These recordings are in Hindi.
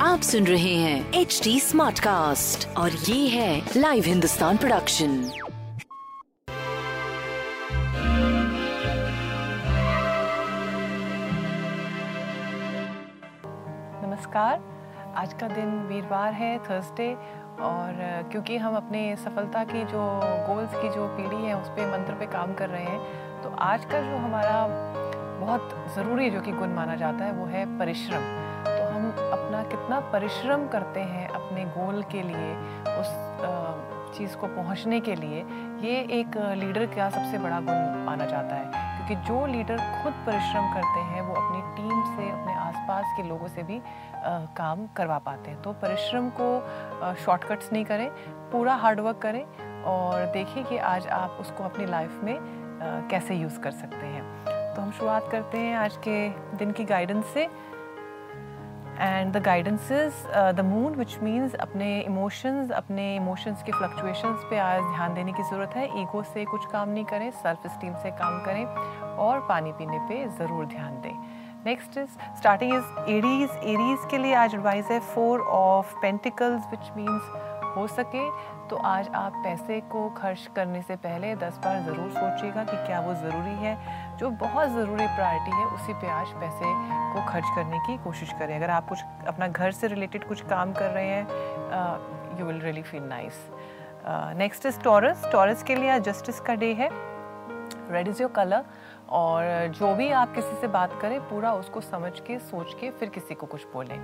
आप सुन रहे हैं एच डी स्मार्ट कास्ट और ये है लाइव हिंदुस्तान प्रोडक्शन नमस्कार। आज का दिन वीरवार है थर्सडे और क्योंकि हम अपने सफलता की जो गोल्स की जो पीढ़ी है उस पर मंत्र पे काम कर रहे हैं तो आज का जो हमारा बहुत ज़रूरी जो कि गुण माना जाता है वो है परिश्रम। तो हम अपना कितना परिश्रम करते हैं अपने गोल के लिए उस चीज़ को पहुँचने के लिए ये एक लीडर का सबसे बड़ा गुण माना जाता है। क्योंकि जो लीडर खुद परिश्रम करते हैं वो अपनी टीम से अपने आसपास के लोगों से भी अ, काम करवा पाते हैं। तो परिश्रम को शॉर्टकट्स नहीं करें पूरा हार्डवर्क करें और देखिए कि आज आप उसको अपनी लाइफ में अ, कैसे यूज़ कर सकते हैं। तो हम शुरुआत करते हैं आज के दिन की गाइडेंस से। And the guidance is the moon which means अपने इमोशंस अपने इमोशंस के फ्लक्चुएशंस पे आज ध्यान देने की ज़रूरत है। ईगो से कुछ काम नहीं करें सेल्फ स्टीम से काम करें और पानी पीने पे ज़रूर ध्यान दें। Next is starting is Aries Aries के लिए आज एडवाइस है four of pentacles which means हो सके तो आज आप पैसे को खर्च करने से पहले दस बार ज़रूर सोचिएगा कि क्या वो ज़रूरी है। जो बहुत ज़रूरी प्रायोरिटी है, उसी पे आज पैसे को खर्च करने की कोशिश करें। अगर आप कुछ अपना घर से रिलेटेड कुछ काम कर रहे हैं you will really feel nice next is Taurus Taurus के लिए आज जस्टिस का डे है। रेड इज़ योर कलर और जो भी आप किसी से बात करें, पूरा उसको समझ के, सोच के फिर किसी को कुछ बोलें।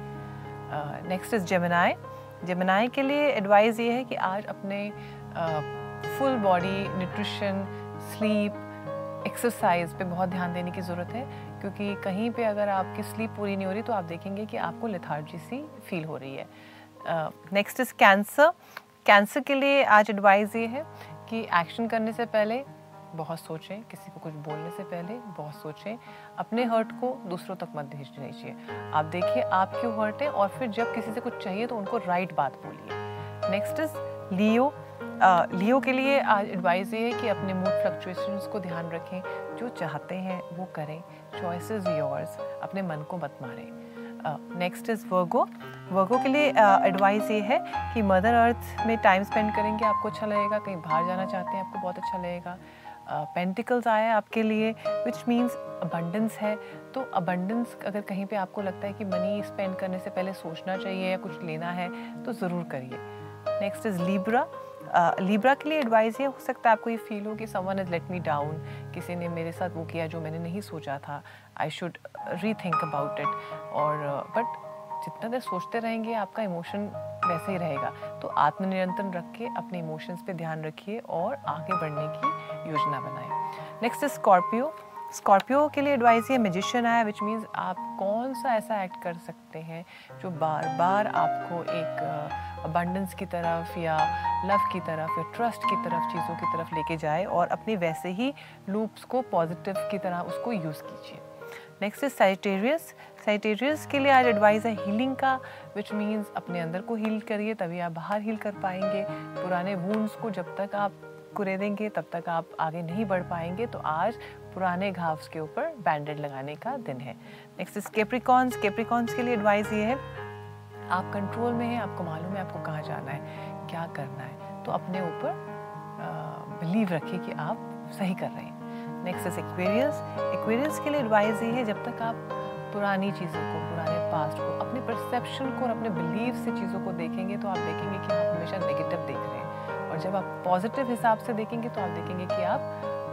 नेक्स्ट इज़ जेमिनाई जेमिनाई के लिए एडवाइस ये है कि आज अपने full body nutrition sleep exercise पे बहुत ध्यान देने की ज़रूरत है, क्योंकि कहीं पे अगर आपकी स्लीप पूरी नहीं हो रही तो आप देखेंगे कि आपको लेथार्जी सी फील हो रही है। नेक्स्ट इज़ कैंसर कैंसर के लिए आज एडवाइस ये है कि एक्शन करने से पहले बहुत सोचें, किसी को कुछ बोलने से पहले बहुत सोचें, अपने हर्ट को दूसरों तक मत भेजने दीजिए। आप देखिए, आप क्यों हर्ट है और फिर जब किसी से कुछ चाहिए तो उनको राइट बात बोलिए। नेक्स्ट इज़ लियो लियो के लिए आज एडवाइस ये है कि अपने मूड फ्लक्चुएशंस को ध्यान रखें। जो चाहते हैं, वो करें। चॉइसेस योर्स अपने मन को मत मारें। नेक्स्ट इज़ वर्गो वर्गो के लिए एडवाइस ये है कि मदर अर्थ में टाइम स्पेंड करेंगे, आपको अच्छा लगेगा। कहीं बाहर जाना चाहते हैं, आपको बहुत अच्छा लगेगा। पेंटिकल्स आया है आपके लिए विच मीन्स अबंडेंस है। तो अबंडेंस अगर कहीं पे आपको लगता है कि मनी स्पेंड करने से पहले सोचना चाहिए या कुछ लेना है तो ज़रूर करिए। नेक्स्ट इज़ लीब्रा लीब्रा के लिए एडवाइस ये हो सकता है आपको ये फील हो कि someone is let me down किसी ने मेरे साथ वो किया जो मैंने नहीं सोचा था। I should rethink about it और बट जितना देर सोचते रहेंगे, आपका इमोशन वैसे ही रहेगा। तो आत्मनियंत्रण रख के अपने इमोशंस पे ध्यान रखिए और आगे बढ़ने की योजना बनाएँ। नेक्स्ट स्कॉर्पियो स्कॉर्पियो के लिए एडवाइस ये मैजिशियन आया विच मीन्स आप कौन सा ऐसा एक्ट कर सकते हैं जो बार बार आपको एक अबंडेंस की तरफ़ या लव की तरफ़ या ट्रस्ट की तरफ़, चीज़ों की तरफ़ लेके जाए और अपने वैसे ही लूप्स को पॉजिटिव की तरह उसको यूज़ कीजिए। नेक्स्ट इज़ साइटेरियस साइटेरियस के लिए आज एडवाइस है हीलिंग का विच मीन्स अपने अंदर को हील करिए, तभी आप बाहर हील कर पाएँगे। पुराने वूंड्स को जब तक आप कुरेदेंगे तब तक आप आगे नहीं बढ़ पाएँगे। तो आज पुराने घाव के ऊपर बैंडेड लगाने का दिन है। नेक्स्ट इज़ केप्रिकॉन्स केप्रिकॉन्स के लिए एडवाइस ये है, आप कंट्रोल में हैं, आपको मालूम है आपको कहाँ जाना है, क्या करना है। तो अपने ऊपर बिलीव रखिए कि आप सही कर रहे हैं। नेक्स्ट इज़ एक्वेरियस एक्वेरियस के लिए एडवाइस ये है, जब तक आप पुरानी चीज़ों को, पुराने पास्ट को, अपने परसेप्शन को और अपने बिलीव से चीज़ों को देखेंगे तो आप देखेंगे कि आप हमेशा नेगेटिव देख रहे हैं। और जब आप पॉजिटिव हिसाब से देखेंगे तो आप देखेंगे कि आप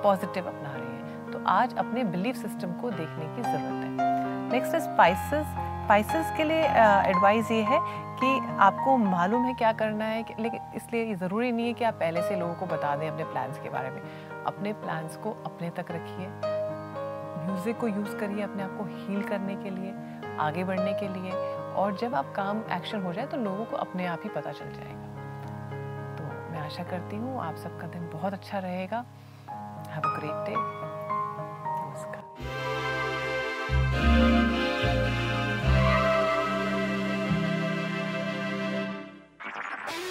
पॉजिटिव अपना रहे हैं। तो आज अपने बिलीफ सिस्टम को देखने की ज़रूरत है। नेक्स्ट इज़ स्पाइसेस स्पाइसेस के लिए एडवाइस ये है कि आपको मालूम है क्या करना है लेकिन इसलिए ज़रूरी नहीं है कि आप पहले से लोगों को बता दें अपने प्लान्स के बारे में। अपने प्लान्स को अपने तक रखिए। म्यूज़िक को यूज़ करिए अपने आप को हील करने के लिए, आगे बढ़ने के लिए। और जब आप काम एक्शन हो जाए तो लोगों को अपने आप ही पता चल जाएगा। तो मैं आशा करती हूँ आप सबका दिन बहुत अच्छा रहेगा। हैव अ ग्रेट डे नमस्कार।